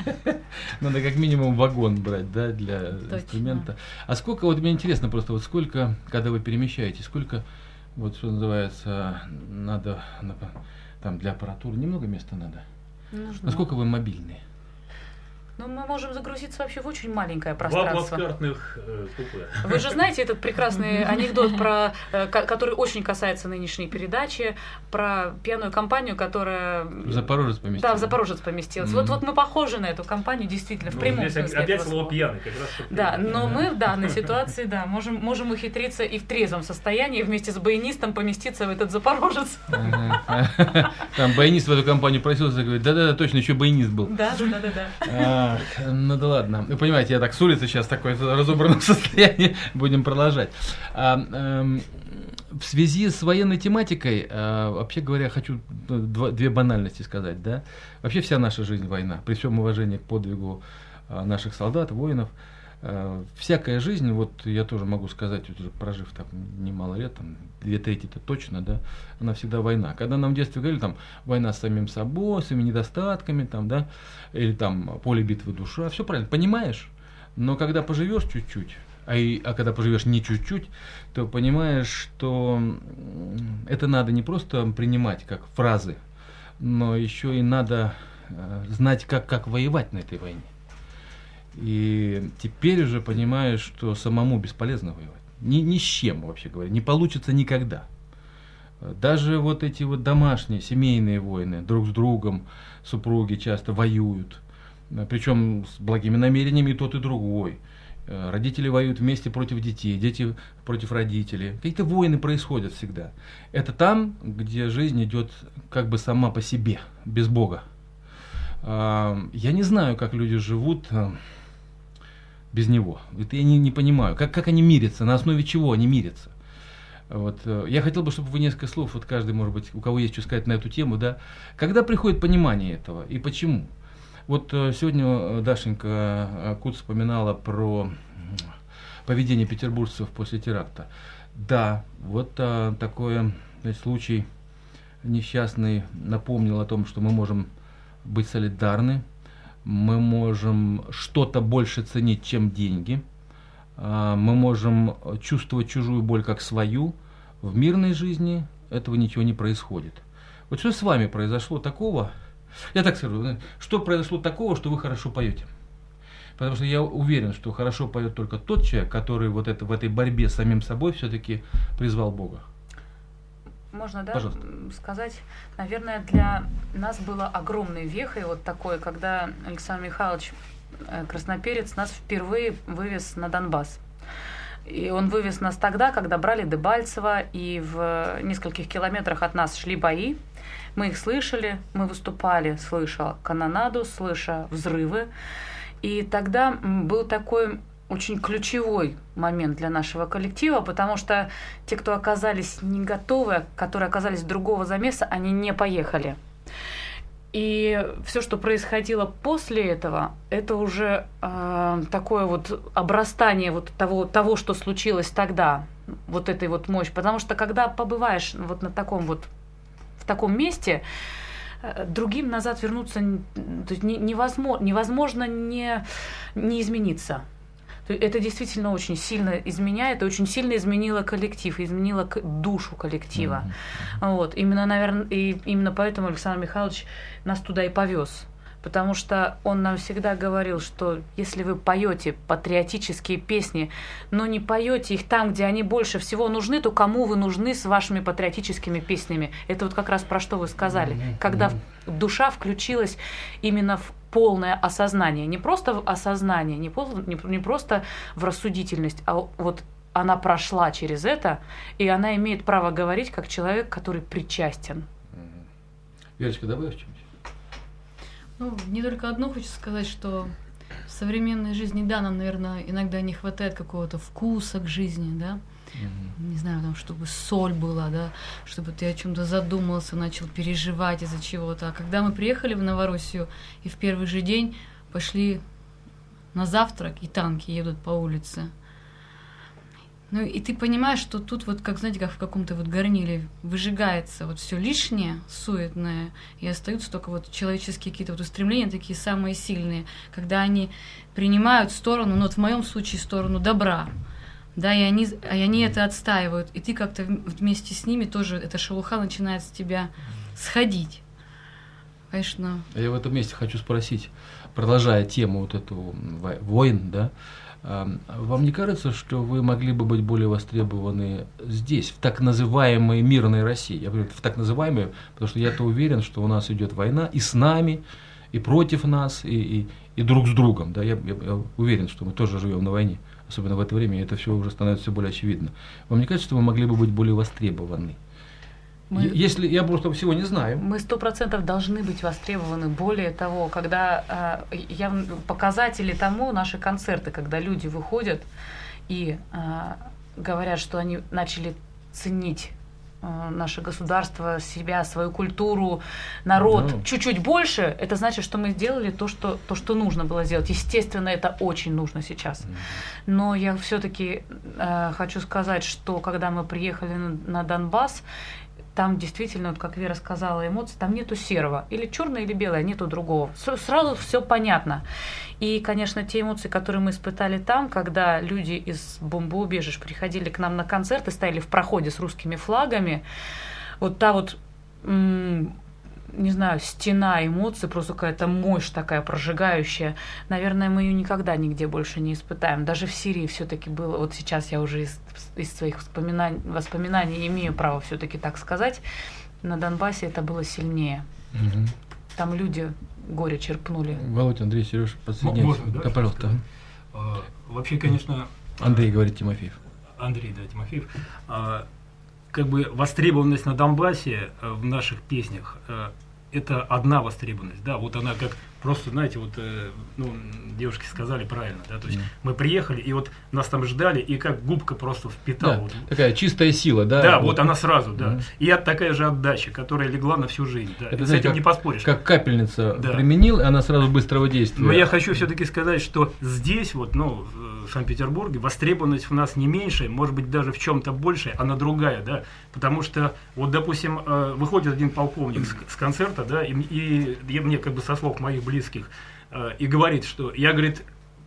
надо как минимум вагон брать, да, для Точно. инструмента. А сколько, вот мне интересно просто, вот сколько, когда вы перемещаетесь, сколько, вот что называется, надо, на- там для аппаратуры, немного места надо? Нужно. Насколько вы мобильные? Ну, мы можем загрузиться вообще в очень маленькое Два пространство. плацкартных э, купе. Вы же знаете этот прекрасный анекдот, про, э, ко- который очень касается нынешней передачи, про пьяную компанию, которая... В Запорожец поместили? Да, в Запорожец поместилась. Вот, вот мы похожи на эту компанию, действительно, в Ну, прямом здесь смысле опять слово пьяный, как раз Да, но мы в данной ситуации, да, можем, можем ухитриться и в трезвом состоянии вместе с баянистом поместиться в этот Запорожец. Там баянист в эту компанию просился, говорит, да-да-да, точно, еще баянист был. Да, да, да, да. Ах, ну да ладно. Вы понимаете, я так с улицы сейчас такое разобранном состоянии будем продолжать. А, эм, в связи с военной тематикой, э, вообще говоря, хочу ну, два- две банальности сказать, да. Вообще вся наша жизнь война, при всем уважении к подвигу э, наших солдат, воинов. Э, всякая жизнь, вот я тоже могу сказать, вот уже прожив там немало лет, там, две трети это точно, да, она всегда война. Когда нам в детстве говорили, там, война с самим собой, своими недостатками, там, да, или там поле битвы душа, все правильно, понимаешь, но когда поживешь чуть-чуть, а, и, а когда поживешь не чуть-чуть, то понимаешь, что это надо не просто принимать как фразы, но еще и надо э, знать, как, как воевать на этой войне. И теперь уже понимаешь, что самому бесполезно воевать. Ни, ни с чем, вообще говоря. Не получится никогда. Даже вот эти вот домашние, семейные войны, друг с другом, супруги часто воюют. Причем с благими намерениями и тот, и другой. Э, Родители воюют вместе против детей, дети против родителей. Какие-то войны происходят всегда. Это там, где жизнь идет как бы сама по себе, без Бога. А, Я не знаю, как люди живут э, без него. Это я не, не понимаю. Как, как они мирятся, на основе чего они мирятся. Вот. э, Я хотел бы, чтобы вы несколько слов, вот каждый, может быть, у кого есть что сказать на эту тему, да, когда приходит понимание этого и почему. Вот э, сегодня э, Дашенька Куц вспоминала про поведение петербуржцев после теракта. Да, вот э, такой случай несчастный напомнил о том, что мы можем быть солидарны, мы можем что-то больше ценить, чем деньги, а, мы можем чувствовать чужую боль как свою. В мирной жизни этого ничего не происходит. Вот что с вами произошло такого? Я так скажу, что произошло такого, что вы хорошо поете? Потому что я уверен, что хорошо поет только тот человек, который вот это, в этой борьбе с самим собой все-таки призвал Бога. Можно, да, Пожалуйста. сказать, наверное, для нас было огромной вехой вот такой, когда Александр Михайлович э, Красноперец нас впервые вывез на Донбасс. И он вывез нас тогда, когда брали Дебальцево, и в нескольких километрах от нас шли бои. Мы их слышали, мы выступали, слыша канонаду, слыша взрывы. И тогда был такой очень ключевой момент для нашего коллектива, потому что те, кто оказались не готовы, которые оказались другого замеса, они не поехали. И все, что происходило после этого, это уже э, такое вот обрастание вот того, того, что случилось тогда, вот этой вот мощь. Потому что когда побываешь вот на таком вот в таком месте, э, другим назад вернуться то есть не- невозможно, невозможно не, не измениться. Это действительно очень сильно изменяет, очень сильно изменило коллектив, изменило душу коллектива. Вот. Именно, наверное, и именно поэтому Александр Михайлович нас туда и повез. Потому что он нам всегда говорил, что если вы поете патриотические песни, но не поете их там, где они больше всего нужны, то кому вы нужны с вашими патриотическими песнями? Это вот как раз про что вы сказали. Когда душа включилась именно в полное осознание. Не просто в осознание, не, пол- не, не просто в рассудительность, а вот она прошла через это, и она имеет право говорить как человек, который причастен. Верочка, добавь что-нибудь? Ну, не только одно хочу сказать, что в современной жизни, да, нам, наверное, иногда не хватает какого-то вкуса к жизни, да, не знаю, там, чтобы соль была, да, чтобы ты о чем-то задумался, начал переживать из-за чего-то. А когда мы приехали в Новороссию и в первый же день пошли на завтрак, и танки едут по улице, ну и ты понимаешь, что тут вот, как знаете, как в каком-то вот горниле выжигается вот все лишнее, суетное, и остаются только вот человеческие какие-то вот устремления, такие самые сильные, когда они принимают сторону, ну вот в моем случае сторону добра, да, и они, и они это отстаивают, и ты как-то вм- вместе с ними тоже, эта шелуха начинает с тебя сходить. Конечно, Я в этом месте хочу спросить, продолжая тему вот эту во- войн, да, вам не кажется, что вы могли бы быть более востребованы здесь, в так называемой мирной России? Я говорю в так называемой, потому что я-то уверен, что у нас идет война и с нами, и против нас, и, и, и друг с другом. Да? Я, я- я уверен, что мы тоже живем на войне, особенно в это время, и это все уже становится все более очевидно. Вам не кажется, что вы могли бы быть более востребованы? Мы- Если я просто всего не знаю. Мы сто процентов должны быть востребованы. Более того, когда э, я показатели тому наши концерты, когда люди выходят и э, говорят, что они начали ценить э, наше государство, себя, свою культуру, народ Ну. чуть-чуть больше, это значит, что мы сделали то, что, то, что нужно было сделать. Естественно, это очень нужно сейчас. Но я все-таки хочу сказать, что когда мы приехали на, на Донбасс, там действительно, вот как Вера сказала, эмоции, там нету серого. Или черное, или белое, нету другого. Сразу все понятно. И, конечно, те эмоции, которые мы испытали там, когда люди из бомбоубежищ приходили к нам на концерт и стояли в проходе с русскими флагами, вот та вот не знаю, стена эмоций, просто какая-то мощь такая прожигающая. Наверное, мы ее никогда нигде больше не испытаем. Даже в Сирии все-таки было, вот сейчас я уже из, из своих воспоминаний, воспоминаний имею право все-таки так сказать, на Донбассе это было сильнее. Мгм. Там люди горе черпнули. Володя, Андрей, Сереж, подсоединяйтесь. можно, да, да, пожалуйста. А, Вообще, конечно, Андрей говорит Тимофеев. Андрей, да, Тимофеев. Как бы востребованность на Донбассе э, в наших песнях э, это одна востребованность, да, вот она как просто, знаете, вот, э, ну, девушки сказали правильно, да, то есть Да. мы приехали, и вот нас там ждали, и как губка просто впитала. Да, вот. такая чистая сила, да? Да, вот она сразу, да. Мгм. И от такая же отдача, которая легла на всю жизнь, да. Это, И с знаете, этим как, не поспоришь. Как капельница Да. применил, и она сразу быстрого действия. Но я хочу все-таки сказать, что здесь, вот, ну, в Санкт-Петербурге, востребованность у нас не меньше, может быть, даже в чем-то больше, она другая, да. Потому что, вот, допустим, э, выходит один полковник с, с концерта, да, и, и я- мне как бы со слов моих близких, э, и говорит, что я, говорит,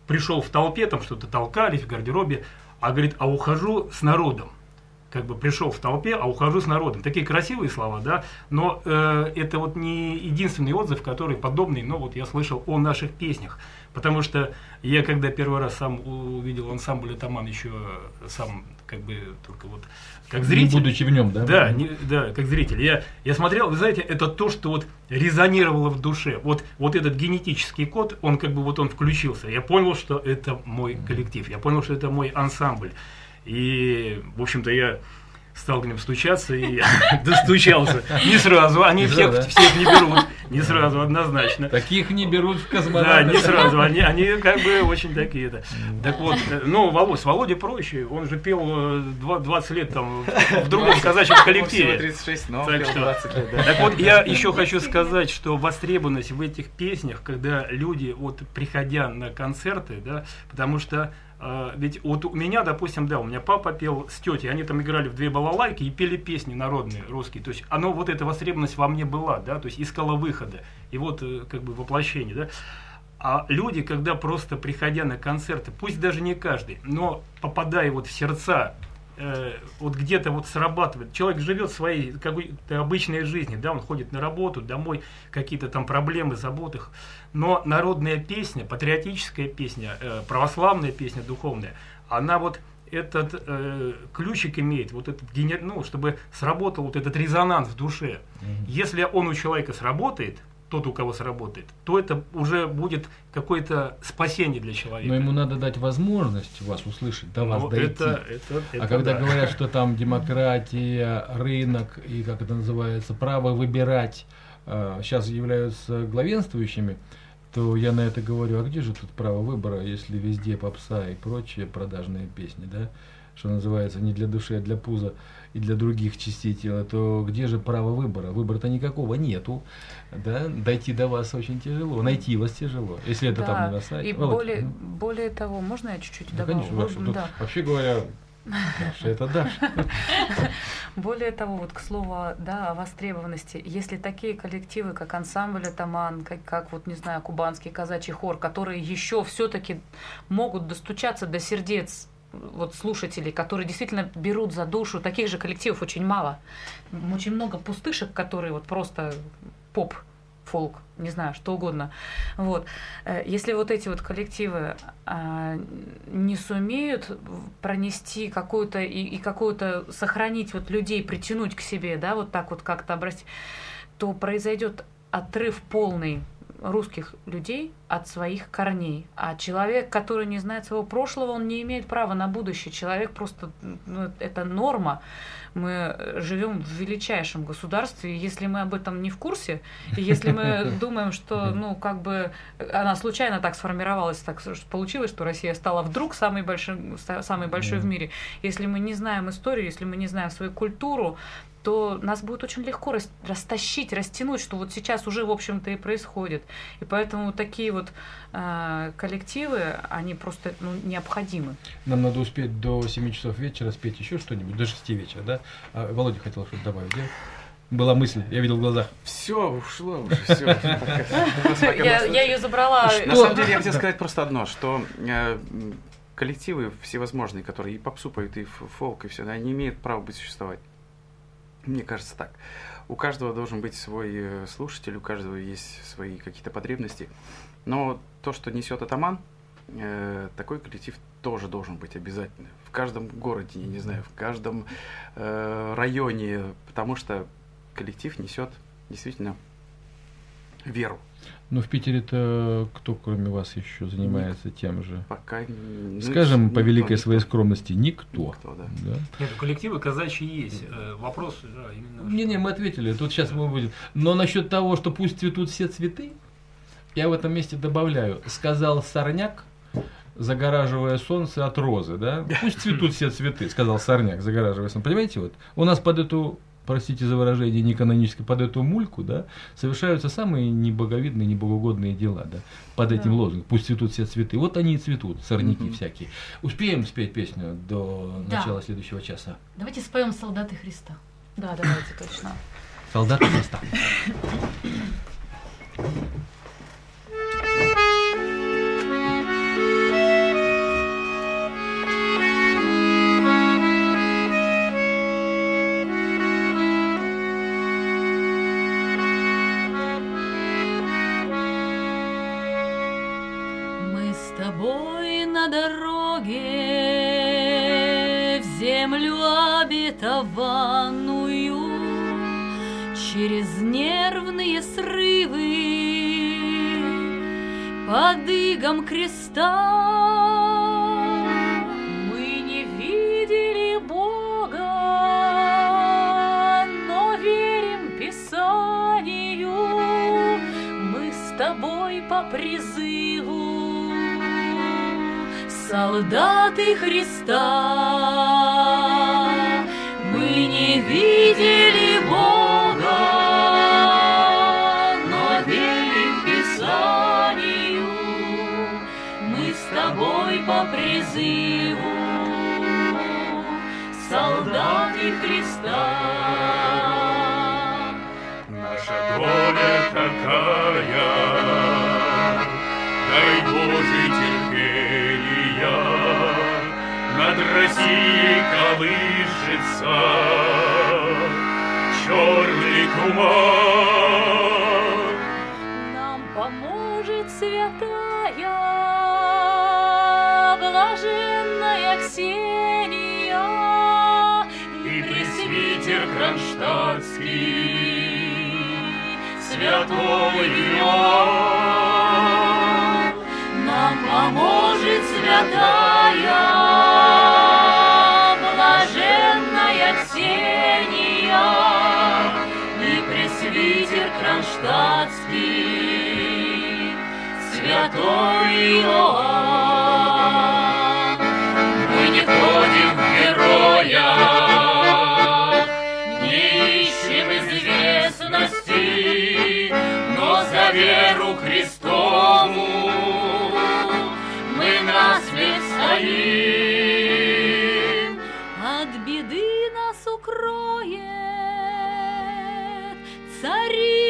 пришел в толпе, там что-то толкались в гардеробе, а говорит, а ухожу с народом как бы пришел в толпе, а ухожу с народом. Такие красивые слова, да, но э, это вот не единственный отзыв, который подобный, но вот я слышал о наших песнях. Потому что я, когда первый раз сам увидел ансамбль «Атаман», еще сам как бы только вот как Не зритель. будучи в нем, да? Да, не- да, как зритель. Я, я смотрел, вы знаете, это то, что вот резонировало в душе. Вот, вот этот генетический код, он как бы вот он включился. Я понял, что это мой коллектив. Я понял, что это мой ансамбль. И, в общем-то, я стал к ним стучаться и достучался. Не сразу, они всех, да? всех не берут. Не сразу, однозначно. Таких не берут в Да, космонавты. не сразу, они, они как бы очень такие это. Так вот, э, ну, Володь, с Володей проще, он же пел э, два- 20 лет там в другом казачьем коллективе. Всего 36, но Так пел что- 20 лет, да. Так вот, я еще хочу сказать, что востребованность в этих песнях, когда люди, вот приходя на концерты, да, потому что э, ведь вот у меня, допустим, да, у меня папа пел с тетей, они там играли в две балалайки и пели песни народные, русские. То есть оно, вот эта востребованность во мне была, да, то есть искала выхода. И вот э, как бы воплощение, да. А люди, когда просто приходя на концерты, пусть даже не каждый, но попадая вот в сердца, э, вот где-то вот срабатывает. Человек живет своей какой-то обычной жизнью, да, он ходит на работу, домой, какие-то там проблемы, заботы. Но народная песня, патриотическая песня, э, православная песня, духовная, она вот этот э, ключик имеет, вот этот генер... ну, чтобы сработал вот этот резонанс в душе. Если он у человека сработает, тот, у кого сработает, то это уже будет какое-то спасение для человека. Но ему надо дать возможность вас услышать, до вас Ну, дойти. это- это- а это когда да. говорят, что там демократия, рынок и как это называется, право выбирать э, сейчас являются главенствующими, то я на это говорю, а где же тут право выбора, если везде попса и прочие продажные песни, да, что называется, не для души, а для пуза и для других частей тела, то где же право выбора? Выбора-то никакого нету, да, дойти до вас очень тяжело, найти вас тяжело, если это там Да, не на сайте. И Володь, более, более того, можно я чуть-чуть Да, добавлю? конечно, Даша, тут да. Вообще говоря, Даша, это Даша. Более того, вот к слову, да, о востребованности, если такие коллективы, как ансамбль «Атаман», как, как вот, не знаю, кубанский казачий хор, которые еще все-таки могут достучаться до сердец вот слушателей, которые действительно берут за душу, таких же коллективов очень мало. Очень много пустышек, которые вот просто поп, фолк, не знаю, что угодно. Вот. Э, Если вот эти вот коллективы а, не сумеют пронести какую-то и, и какую-то сохранить вот людей, притянуть к себе, да, вот так вот как-то обратить, то произойдет отрыв полный русских людей от своих корней. А человек, который не знает своего прошлого, он не имеет права на будущее. Человек просто, ну, это норма. Мы живем в величайшем государстве, и если мы об этом не в курсе, и если мы думаем, что, ну, как бы она случайно так сформировалась, так получилось, что Россия стала вдруг самой большой, самой большой в мире. Если мы не знаем историю, если мы не знаем свою культуру, то нас будет очень легко рас- растащить, растянуть, что вот сейчас уже, в общем-то, и происходит. И поэтому такие вот э, коллективы, они просто ну, необходимы. Нам надо успеть до 7 часов вечера спеть еще что-нибудь, до 6 вечера, да? А Володя хотел что-то добавить, да? Была мысль, я видел в глазах. Все, ушло уже, все. Я- я её забрала. На самом деле, я хотел сказать просто одно, что э, коллективы всевозможные, которые и попсу поют, и фолк, и все, они имеют право быть существовать. Мне кажется так. У каждого должен быть свой э, слушатель, у каждого есть свои какие-то потребности. Но то, что несет атаман, э, такой коллектив тоже должен быть обязательно. В каждом городе, я не знаю, в каждом э, районе, потому что коллектив несет действительно веру. Ну, в Питере-то кто, кроме вас, еще занимается тем же? Пока, ну, Скажем, по никто, великой никто. своей скромности, никто. Никто, да. Да? Нет, коллективы казачьи есть. Э, Вопрос, да, именно. Не-не, мы ответили, тут сейчас мы будем. Но насчет того, что пусть цветут все цветы, я в этом месте добавляю. Сказал сорняк, загораживая солнце от розы, да? Пусть цветут все цветы, сказал сорняк, загораживая солнце. Понимаете, вот у нас под эту простите за выражение, неканонически, под эту мульку, да, совершаются самые небоговидные, небогоугодные дела, да, под этим Да. лозунгом. Пусть цветут все цветы. Вот они и цветут, сорняки Мгм. всякие. Успеем спеть песню до Да. начала следующего часа? Давайте споем «Солдаты Христа». Да, давайте точно. Солдаты Христа. креста. Россией колышется черный туман. нам поможет святая, блаженная Ксения И пресвитер Кронштадтский, святой Иоанн, Нам поможет святая, Кронштадтский, святой Иоанн. Мы не ходим в героя, не ищем известности, но за веру Христову мы насмерть стоим. От беды нас укроет Царица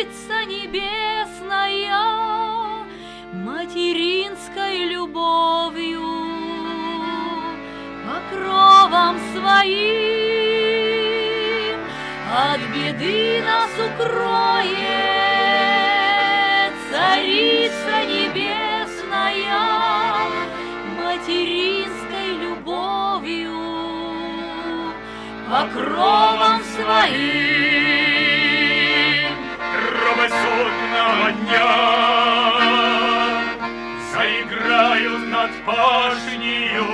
Небесная Материнской любовью Покровом своим От беды нас укроет Царица Небесная материнской любовью, покровом своим. Правосудного дня заиграют над пашнею,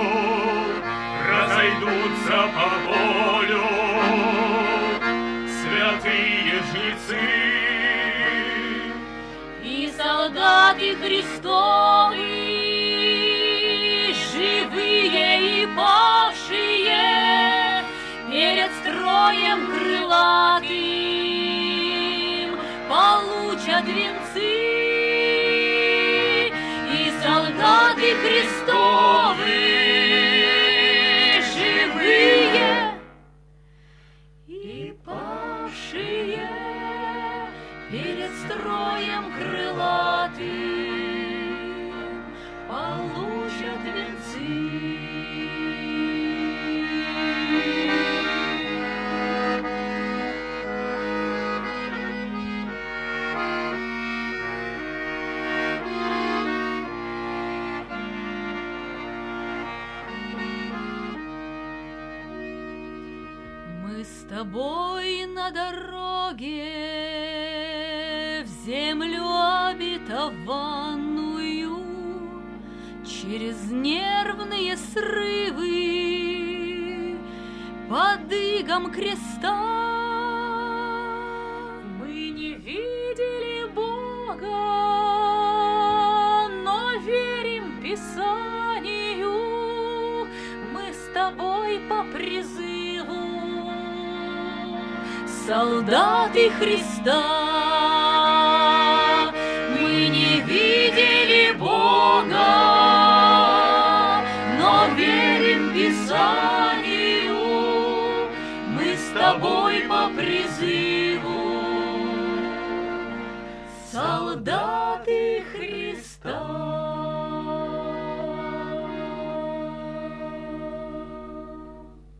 разойдутся по полю святые жнецы. И солдаты Христовы, живые и павшие, перед строем крылатым получат венцы. Срывы под игом креста. Мы не видели Бога, но верим Писанию. Мы с тобой по призыву, солдаты Христа.